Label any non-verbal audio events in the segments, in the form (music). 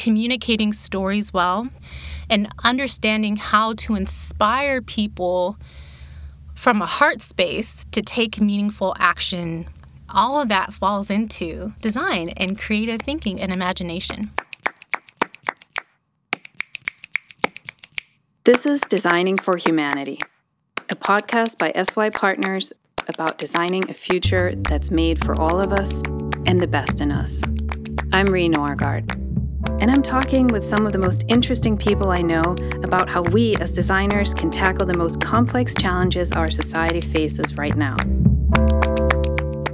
communicating stories well and understanding how to inspire people from a heart space to take meaningful action. All of that falls into design and creative thinking and imagination. This is Designing for Humanity, a podcast by SY Partners about designing a future that's made for all of us and the best in us. I'm Ree Norgard, and I'm talking with some of the most interesting people I know about how we as designers can tackle the most complex challenges our society faces right now.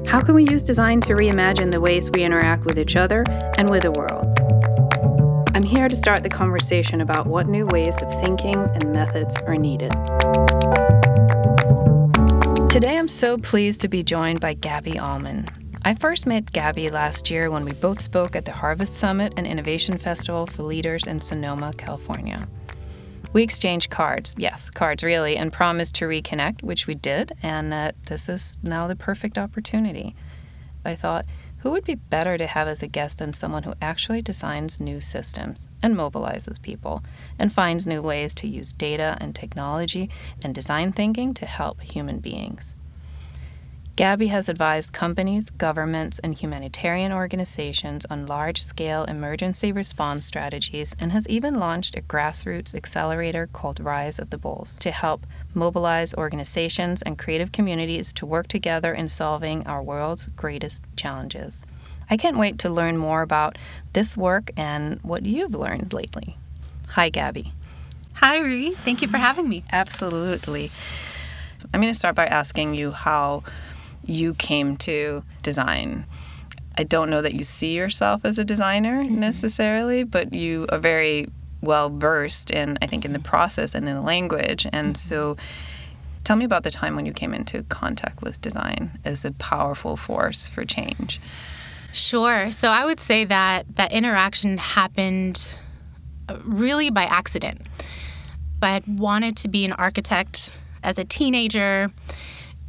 How can we use design to reimagine the ways we interact with each other and with the world? I'm here to start the conversation about what new ways of thinking and methods are needed. Today, I'm so pleased to be joined by Gabby Allman. I first met Gabby last year when we both spoke at the Harvest Summit and Innovation Festival for Leaders in Sonoma, California. We exchanged cards, yes, cards really, and promised to reconnect, which we did, and uh, this is now the perfect opportunity. I thought, who would be better to have as a guest than someone who actually designs new systems and mobilizes people and finds new ways to use data and technology and design thinking to help human beings? Gabby has advised companies, governments, and humanitarian organizations on large scale emergency response strategies and has even launched a grassroots accelerator called Rise of the Bulls to help mobilize organizations and creative communities to work together in solving our world's greatest challenges. I can't wait to learn more about this work and what you've learned lately. Hi, Gabby. Hi, Ree. Thank you for having me. Absolutely. I'm going to start by asking you how you came to design. I don't know that you see yourself as a designer mm-hmm. necessarily, but you are very well versed in, I think, in the process and in the language. And mm-hmm. so, tell me about the time when you came into contact with design as a powerful force for change. Sure. So, I would say that that interaction happened uh, really by accident. I had wanted to be an architect as a teenager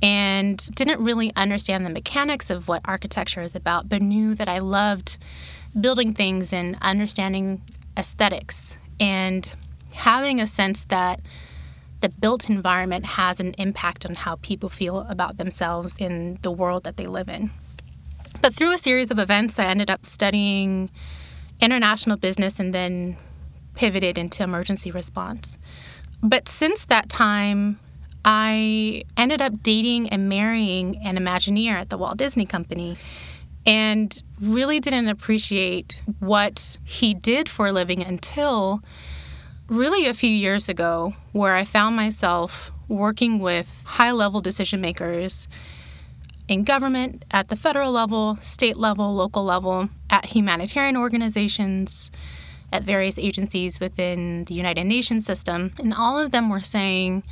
and didn't really understand the mechanics of what architecture is about, but knew that I loved building things and understanding aesthetics and having a sense that the built environment has an impact on how people feel about themselves in the world that they live in. But through a series of events, I ended up studying international business and then pivoted into emergency response. But since that time, I ended up dating and marrying an Imagineer at the Walt Disney Company and really didn't appreciate what he did for a living until really a few years ago, where I found myself working with high level decision makers in government at the federal level, state level, local level, at humanitarian organizations, at various agencies within the United Nations system. And all of them were saying,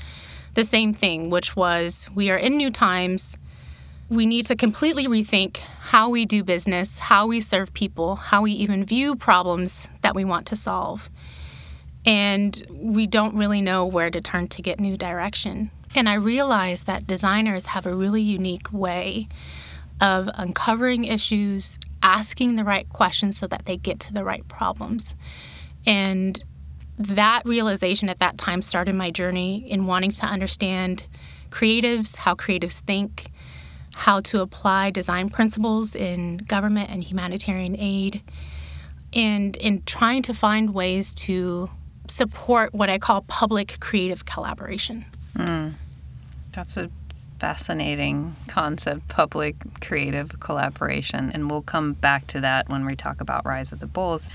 the same thing, which was we are in new times. We need to completely rethink how we do business, how we serve people, how we even view problems that we want to solve. And we don't really know where to turn to get new direction. And I realized that designers have a really unique way of uncovering issues, asking the right questions so that they get to the right problems. And that realization at that time started my journey in wanting to understand creatives, how creatives think, how to apply design principles in government and humanitarian aid, and in trying to find ways to support what I call public creative collaboration. Mm. That's a fascinating concept, public creative collaboration. And we'll come back to that when we talk about Rise of the Bulls.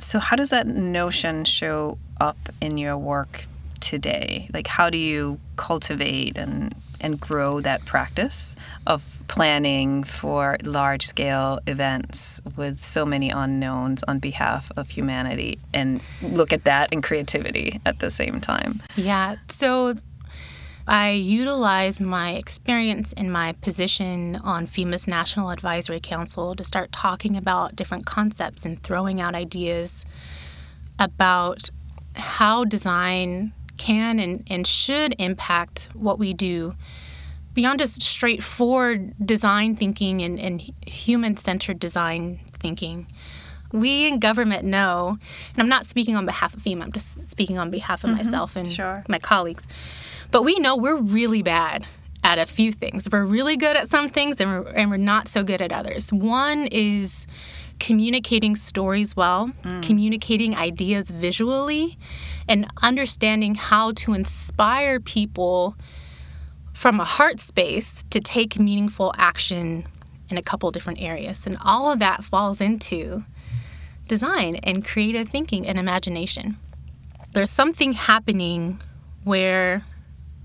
So, how does that notion show up in your work today? Like, how do you cultivate and, and grow that practice of planning for large scale events with so many unknowns on behalf of humanity and look at that and creativity at the same time? Yeah. So, I utilize my experience in my position on FEMA's National Advisory Council to start talking about different concepts and throwing out ideas about how design can and, and should impact what we do beyond just straightforward design thinking and, and human centered design thinking. we in government know, and I'm not speaking on behalf of FEMA, I'm just speaking on behalf of mm-hmm. myself and sure. my colleagues. But we know we're really bad at a few things. We're really good at some things and we're, and we're not so good at others. One is communicating stories well, mm. communicating ideas visually, and understanding how to inspire people from a heart space to take meaningful action in a couple different areas. And all of that falls into design and creative thinking and imagination. There's something happening where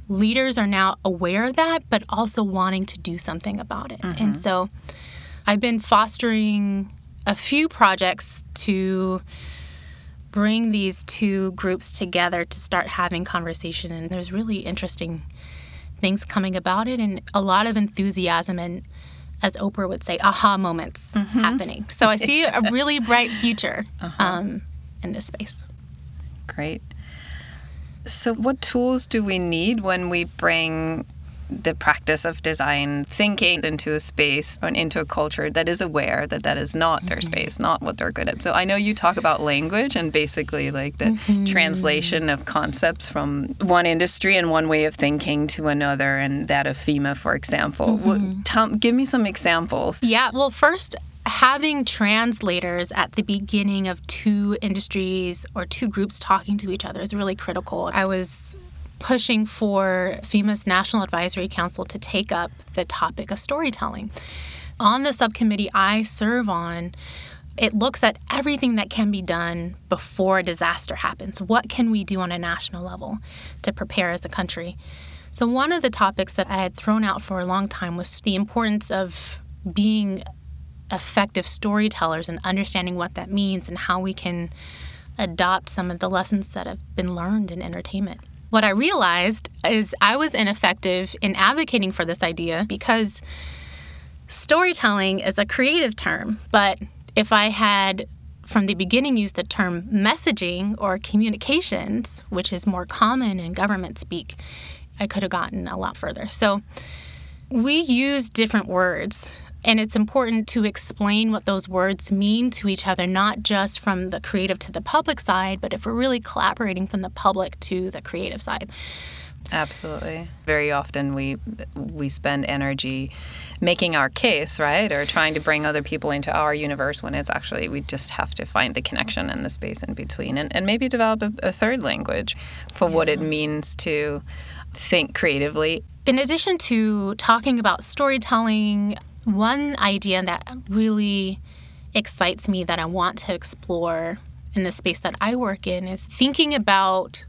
leaders are now aware of that, but also wanting to do something about it. Mm-hmm. And so I've been fostering a few projects to bring these two groups together to start having conversation and there's really interesting things coming about it and a lot of enthusiasm and as Oprah would say, aha moments mm-hmm. happening. So I see a really (laughs) bright future uh-huh. um, in this space. Great. So, what tools do we need when we bring the practice of design thinking into a space and into a culture that is aware that that is not their mm-hmm. space, not what they're good at. So I know you talk about language and basically like the mm-hmm. translation of concepts from one industry and one way of thinking to another, and that of FEMA, for example. Mm-hmm. Well, give me some examples. Yeah, well, first, having translators at the beginning of two industries or two groups talking to each other is really critical. I was pushing for FEMA's National Advisory Council to take up the topic of storytelling. On the subcommittee I serve on, it looks at everything that can be done before a disaster happens. What can we do on a national level to prepare as a country? So, one of the topics that I had thrown out for a long time was the importance of being effective storytellers and understanding what that means and how we can adopt some of the lessons that have been learned in entertainment. What I realized is I was ineffective in advocating for this idea because storytelling is a creative term, but if I had from the beginning used the term messaging or communications, which is more common in government speak, I could have gotten a lot further. So we use different words and it's important to explain what those words mean to each other, not just from the creative to the public side, but if we're really collaborating from the public to the creative side. Absolutely. Very often we we spend energy making our case, right? Or trying to bring other people into our universe when it's actually we just have to find the connection and the space in between and, and maybe develop a, a third language for yeah. what it means to think creatively. In addition to talking about storytelling, one idea that really excites me that I want to explore in the space that I work in is thinking about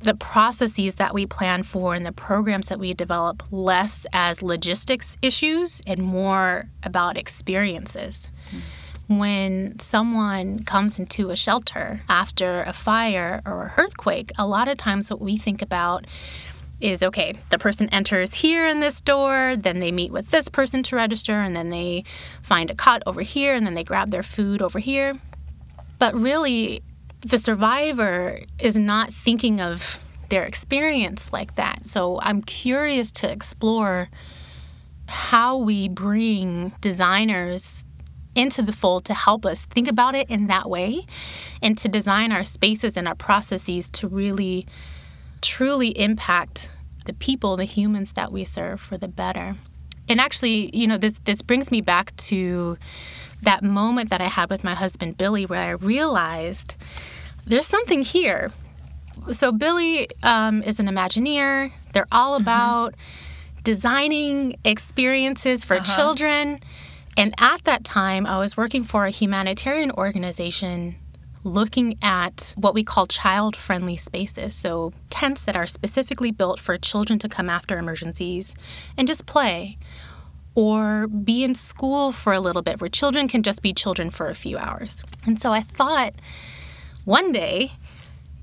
the processes that we plan for and the programs that we develop less as logistics issues and more about experiences. Mm. When someone comes into a shelter after a fire or earthquake, a lot of times what we think about is okay, the person enters here in this door, then they meet with this person to register, and then they find a cot over here, and then they grab their food over here. But really, the survivor is not thinking of their experience like that. So I'm curious to explore how we bring designers into the fold to help us think about it in that way and to design our spaces and our processes to really truly impact the people, the humans that we serve for the better. And actually, you know, this this brings me back to that moment that I had with my husband Billy, where I realized there's something here. So Billy um, is an Imagineer. They're all mm-hmm. about designing experiences for uh-huh. children. And at that time, I was working for a humanitarian organization looking at what we call child friendly spaces. So, tents that are specifically built for children to come after emergencies and just play. Or be in school for a little bit where children can just be children for a few hours. And so I thought one day,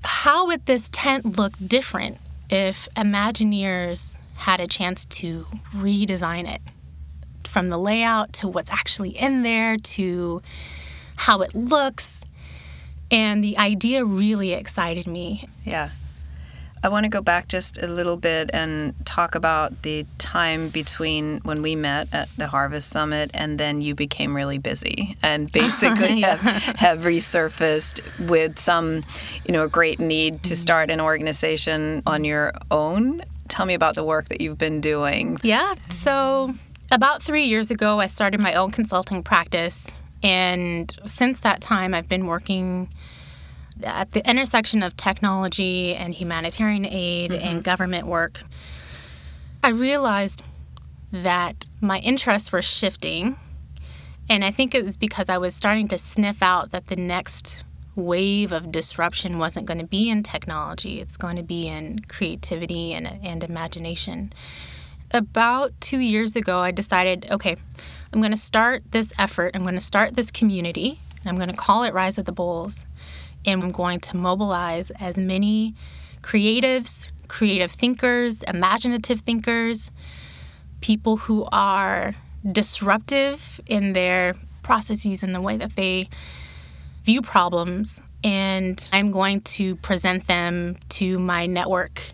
how would this tent look different if Imagineers had a chance to redesign it? From the layout to what's actually in there to how it looks and the idea really excited me. Yeah. I want to go back just a little bit and talk about the time between when we met at the Harvest Summit and then you became really busy and (laughs) basically Yeah. have, have resurfaced with some, you know, a great need to mm-hmm. start an organization on your own. Tell me about the work that you've been doing. Yeah. So about three years ago, I started my own consulting practice. And since that time, I've been working at the intersection of technology and humanitarian aid and mm-hmm. government work. I realized that my interests were shifting. And I think it was because I was starting to sniff out that the next wave of disruption wasn't going to be in technology, it's going to be in creativity and, and imagination about two years ago, I decided, okay, I'm going to start this effort. I'm going to start this community, and I'm going to call it Rise of the Bulls. And I'm going to mobilize as many creatives, creative thinkers, imaginative thinkers, people who are disruptive in their processes and the way that they view problems. And I'm going to present them to my network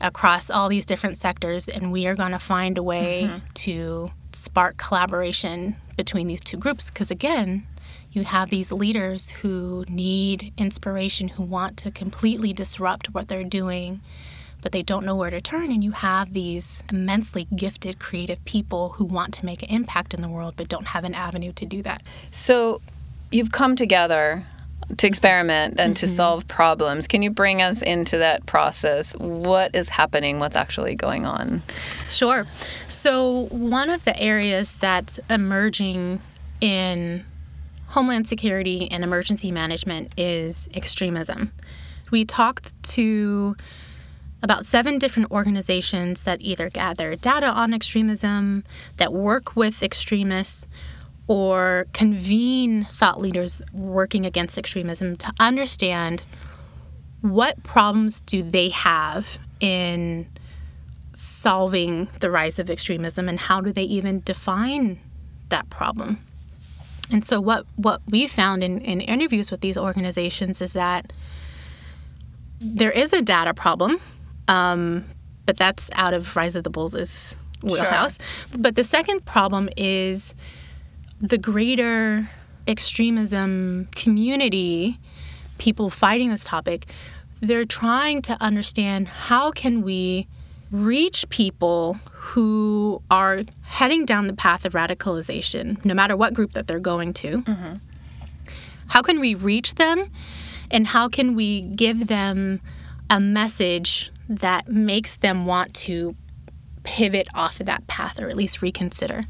across all these different sectors, and we are going to find a way mm-hmm. to spark collaboration between these two groups. Because again, you have these leaders who need inspiration, who want to completely disrupt what they're doing, but they don't know where to turn. And you have these immensely gifted, creative people who want to make an impact in the world, but don't have an avenue to do that. So you've come together to experiment and to mm-hmm. solve problems. Can you bring us into that process? What is happening? What's actually going on? Sure. So, one of the areas that's emerging in homeland security and emergency management is extremism. We talked to about seven different organizations that either gather data on extremism, that work with extremists, or convene thought leaders working against extremism to understand what problems do they have in solving the rise of extremism and how do they even define that problem? And so what what we found in, in interviews with these organizations is that there is a data problem um, but that's out of rise of the bulls' wheelhouse. But the second problem is the greater extremism community people fighting this topic they're trying to understand how can we reach people who are heading down the path of radicalization no matter what group that they're going to. Mm-hmm. How can we reach them and how can we give them a message that makes them want to pivot off of that path or at least reconsider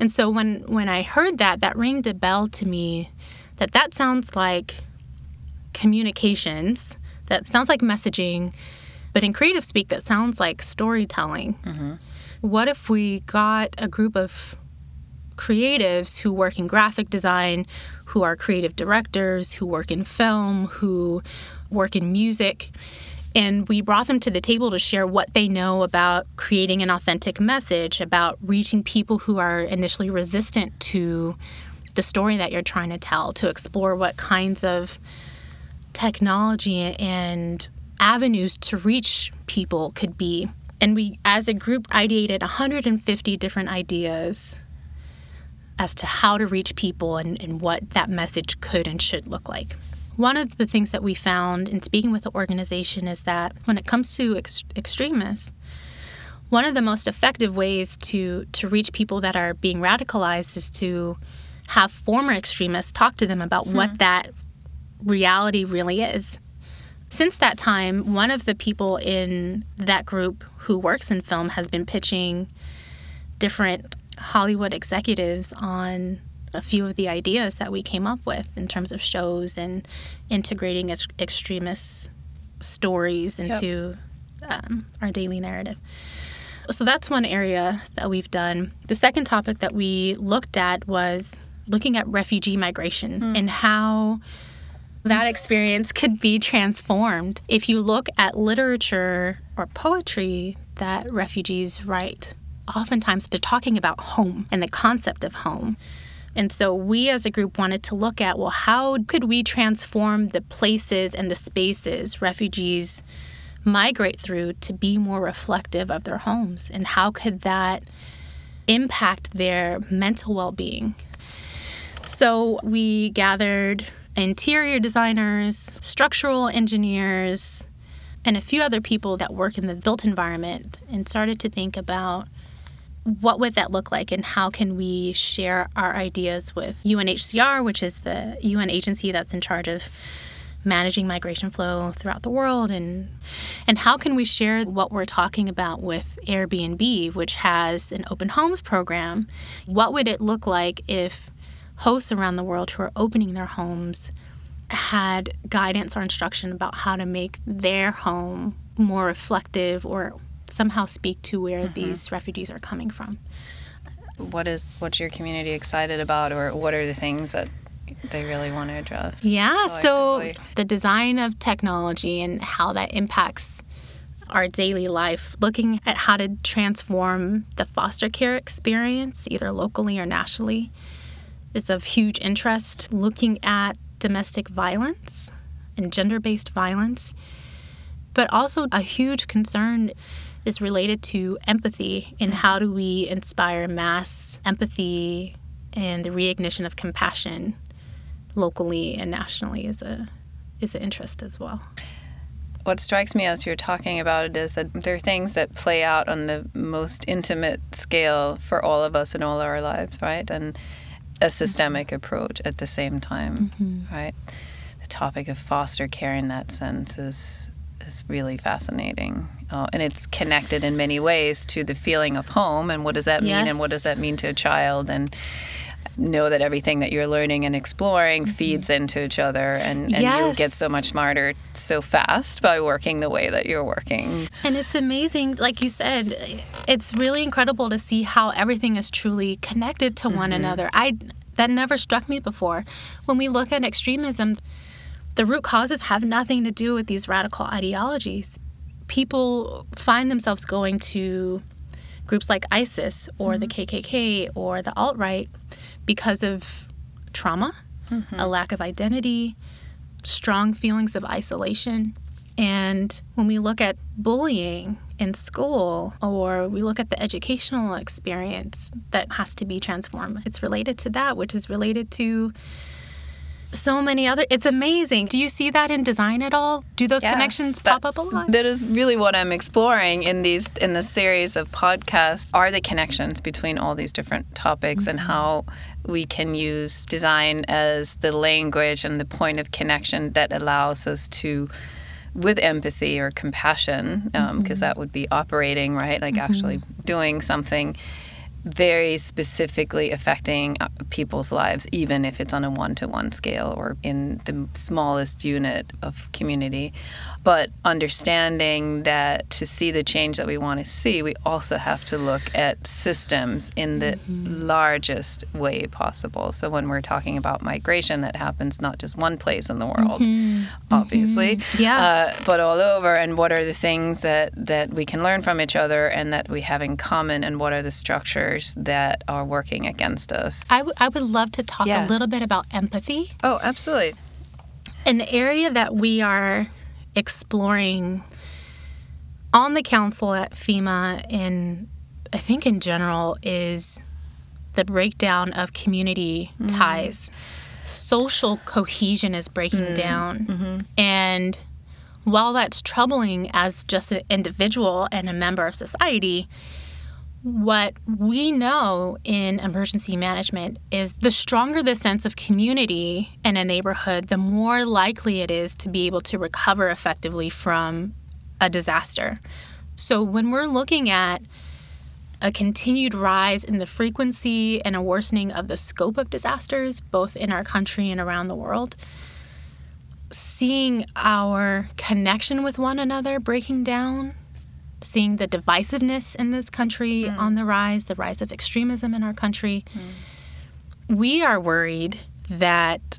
and so when when i heard that that rang a bell to me that that sounds like communications that sounds like messaging but in creative speak that sounds like storytelling. Mm-hmm. What if we got a group of creatives who work in graphic design who are creative directors who work in film who work in music and we brought them to the table to share what they know about creating an authentic message about reaching people who are initially resistant to the story that you're trying to tell to explore what kinds of technology and avenues to reach people could be. And we, as a group, ideated 150 different ideas as to how to reach people and, and what that message could and should look like. One of the things that we found in speaking with the organization is that when it comes to ex- extremists, one of the most effective ways to, to reach people that are being radicalized is to have former extremists talk to them about what hmm. that reality really is. Since that time, one of the people in that group who works in film has been pitching different Hollywood executives on a few of the ideas that we came up with in terms of shows and integrating ex- extremist stories into um, our daily narrative. So that's one area that we've done. The second topic that we looked at was looking at refugee migration and how that experience could be transformed if you look at literature or poetry that refugees write. Oftentimes they're talking about home and the concept of home. And so we as a group wanted to look at well, how could we transform the places and the spaces refugees migrate through to be more reflective of their homes? And how could that impact their mental well-being? So we gathered interior designers structural engineers and a few other people that work in the built environment and started to think about what would that look like and how can we share our ideas with UNHCR, which is the UN agency that's in charge of managing migration flow throughout the world and and how can we share what we're talking about with Airbnb which has an open homes program? What would it look like if hosts around the world who are opening their homes had guidance or instruction about how to make their home more reflective or somehow speak to where mm-hmm. these refugees are coming from. What is what's your community excited about, or what are the things that they really want to address? Yeah, so the design of technology and how that impacts our daily life, looking at how to transform the foster care experience, either locally or nationally, is of huge interest. Looking at domestic violence and gender based violence, but also a huge concern is related to empathy and how do we inspire mass empathy and the reignition of compassion locally and nationally is a is an interest as well. What strikes me as you're talking about it is that there are things that play out on the most intimate scale for all of us in all our lives, right? And a systemic mm-hmm. approach at the same time, mm-hmm. right? The topic of foster care in that sense is is really fascinating. Uh, and it's connected in many ways to the feeling of home and what does that mean yes. and what does that mean to a child and know that everything that you're learning and exploring mm-hmm. feeds into each other and, and yes. you get so much smarter so fast by working the way that you're working and it's amazing like you said it's really incredible to see how everything is truly connected to mm-hmm. one another i that never struck me before when we look at extremism the root causes have nothing to do with these radical ideologies people find themselves going to groups like ISIS or mm-hmm. the KKK or the alt right because of trauma, mm-hmm. a lack of identity, strong feelings of isolation. And when we look at bullying in school or we look at the educational experience that has to be transformed, it's related to that, which is related to so many other it's amazing do you see that in design at all do those yes, connections pop up a lot that is really what i'm exploring in these in the series of podcasts are the connections between all these different topics mm-hmm. and how we can use design as the language and the point of connection that allows us to with empathy or compassion because um, mm-hmm. that would be operating right like mm-hmm. actually doing something very specifically affecting uh, people's lives, even if it's on a one to one scale or in the smallest unit of community. But understanding that to see the change that we want to see, we also have to look at systems in the mm-hmm. largest way possible. So when we're talking about migration, that happens not just one place in the world, mm-hmm. obviously, mm-hmm. yeah, uh, but all over. And what are the things that that we can learn from each other and that we have in common, and what are the structures that are working against us? I, w- I would love to talk yeah. a little bit about empathy. Oh, absolutely. An area that we are exploring on the council at FEMA and I think in general is the breakdown of community mm-hmm. ties. Social cohesion is breaking mm-hmm. down. Mm-hmm. And while that's troubling as just an individual and a member of society, what we know in emergency management is the stronger the sense of community in a neighborhood, the more likely it is to be able to recover effectively from a disaster. So when we're looking at a continued rise in the frequency and a worsening of the scope of disasters, both in our country and around the world, seeing our connection with one another breaking down seeing the divisiveness in this country mm. on the rise, the rise of extremism in our country. Mm. We are worried that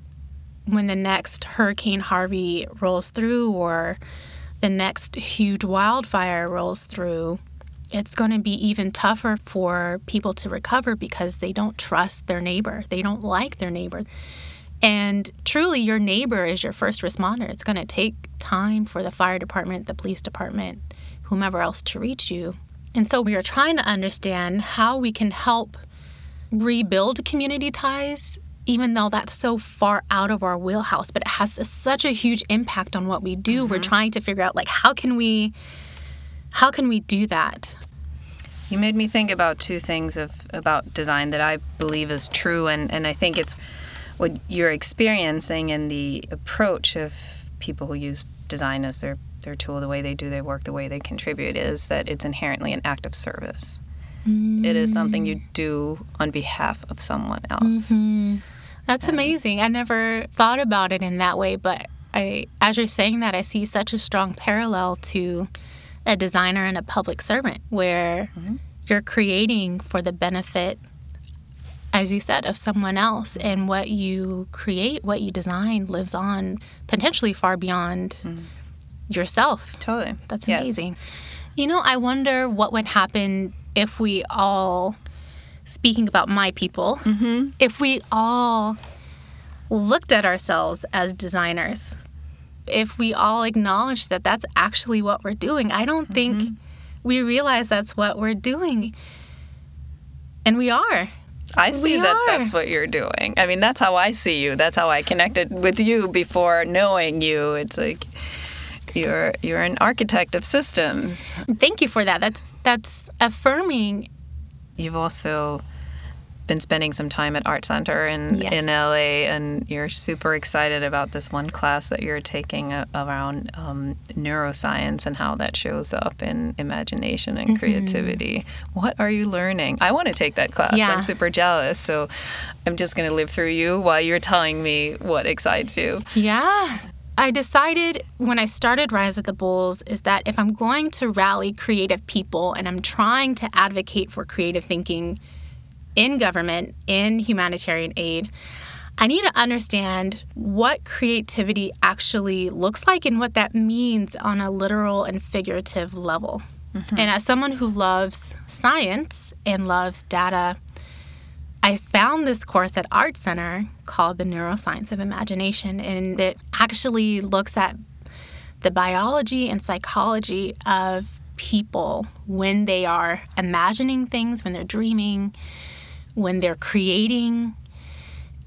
when the next Hurricane Harvey rolls through or the next huge wildfire rolls through, it's going to be even tougher for people to recover because they don't trust their neighbor. They don't like their neighbor. And truly, your neighbor is your first responder. It's going to take time for the fire department, the police department, whomever else to reach you. And so we are trying to understand how we can help rebuild community ties, even though that's so far out of our wheelhouse, but it has a, such a huge impact on what we do. Mm-hmm. We're trying to figure out like how can we how can we do that? You made me think about two things of about design that I believe is true and, and I think it's what you're experiencing and the approach of people who use design as their, their tool, the way they do their work, the way they contribute, is that it's inherently an act of service. Mm. It is something you do on behalf of someone else. Mm-hmm. That's and, amazing. I never thought about it in that way, but I, as you're saying that, I see such a strong parallel to a designer and a public servant, where mm-hmm. you're creating for the benefit as you said, of someone else. And what you create, what you design, lives on potentially far beyond mm. Yourself. Totally. That's amazing. Yes. You know, I wonder what would happen if we all, speaking about my people, mm-hmm. if we all looked at ourselves as designers, if we all acknowledged that that's actually what we're doing. I don't mm-hmm. think we realize that's what we're doing. And we are. I see we that are. that's what you're doing. I mean, that's how I see you. That's how I connected with you before knowing you. It's like you're you're an architect of systems. Thank you for that. That's that's affirming. You've also been spending some time at Art Center in, yes. in LA, and you're super excited about this one class that you're taking around um, neuroscience and how that shows up in imagination and mm-hmm. creativity. What are you learning? I want to take that class. Yeah. I'm super jealous. So I'm just going to live through you while you're telling me what excites you. Yeah. I decided when I started Rise of the Bulls is that if I'm going to rally creative people and I'm trying to advocate for creative thinking, in government, in humanitarian aid, I need to understand what creativity actually looks like and what that means on a literal and figurative level. Mm-hmm. And as someone who loves science and loves data, I found this course at Art Center called The Neuroscience of Imagination, and it actually looks at the biology and psychology of people when they are imagining things, when they're dreaming, when they're creating.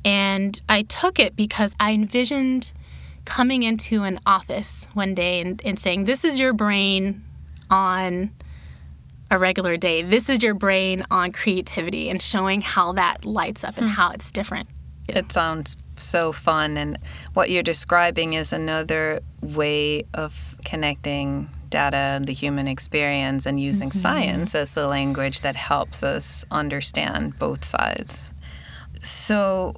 And I took it because I envisioned coming into an office one day and, and saying, This is your brain on a regular day. This is your brain on creativity and showing how that lights up and hmm. how it's different. It sounds so fun. And what you're describing is another way of connecting data, and the human experience, and using mm-hmm. science as the language that helps us understand both sides. So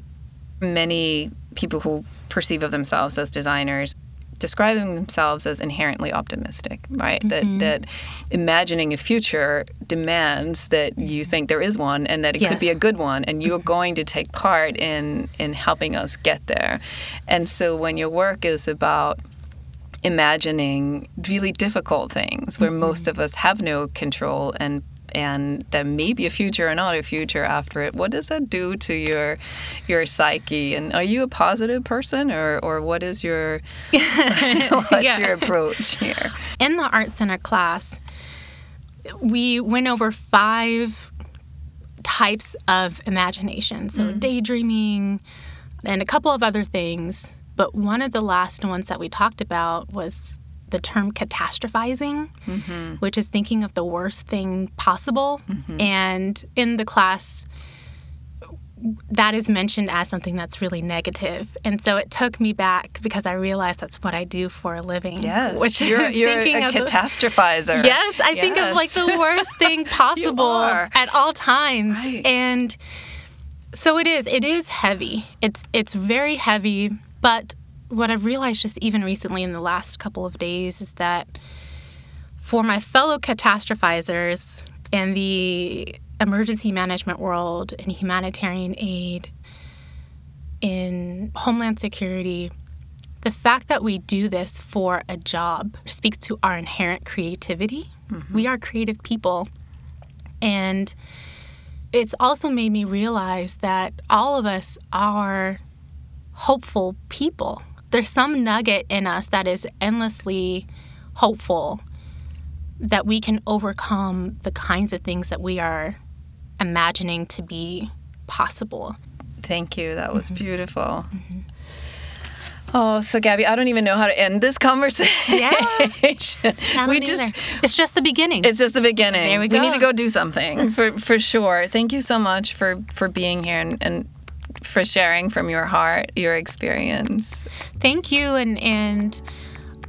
many people who perceive of themselves as designers describing themselves as inherently optimistic, right? Mm-hmm. That that imagining a future demands that you think there is one and that it could be a good one and you're going to take part in in helping us get there. And so when your work is about imagining really difficult things where mm-hmm. most of us have no control and and there may be a future or not a future after it. What does that do to your your psyche? And are you a positive person, or or what is your (laughs) (laughs) what's yeah. your approach here? In the art center class, we went over five types of imagination. So mm-hmm. daydreaming, and a couple of other things. But one of the last ones that we talked about was the term catastrophizing, mm-hmm. which is thinking of the worst thing possible. Mm-hmm. And in the class, that is mentioned as something that's really negative. And so it took me back because I realized that's what I do for a living. Yes. Which you're, you're thinking a of catastrophizer. The, yes. I yes. think of like the worst (laughs) thing possible at all times. Right. And so it is. It is heavy. It's it's very heavy but what I've realized just even recently in the last couple of days is that for my fellow catastrophizers in the emergency management world, in humanitarian aid, in homeland security, the fact that we do this for a job speaks to our inherent creativity. Mm-hmm. We are creative people. And it's also made me realize that all of us are hopeful people. There's some nugget in us that is endlessly hopeful that we can overcome the kinds of things that we are imagining to be possible. Thank you. That was mm-hmm. beautiful. Mm-hmm. Oh, so Gabby, I don't even know how to end this (laughs) conversation. Yeah, (laughs) we just either. it's just the beginning. It's just the beginning. There we go. We need to go do something (laughs) for for sure. Thank you so much for for being here and, and for sharing from your heart your experience. Thank you, and and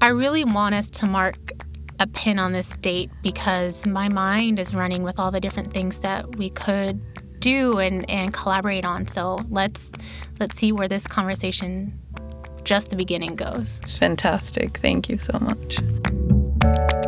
I really want us to mark a pin on this date because my mind is running with all the different things that we could do and, and collaborate on. So let's let's see where this conversation just the beginning goes. Fantastic. Thank you so much.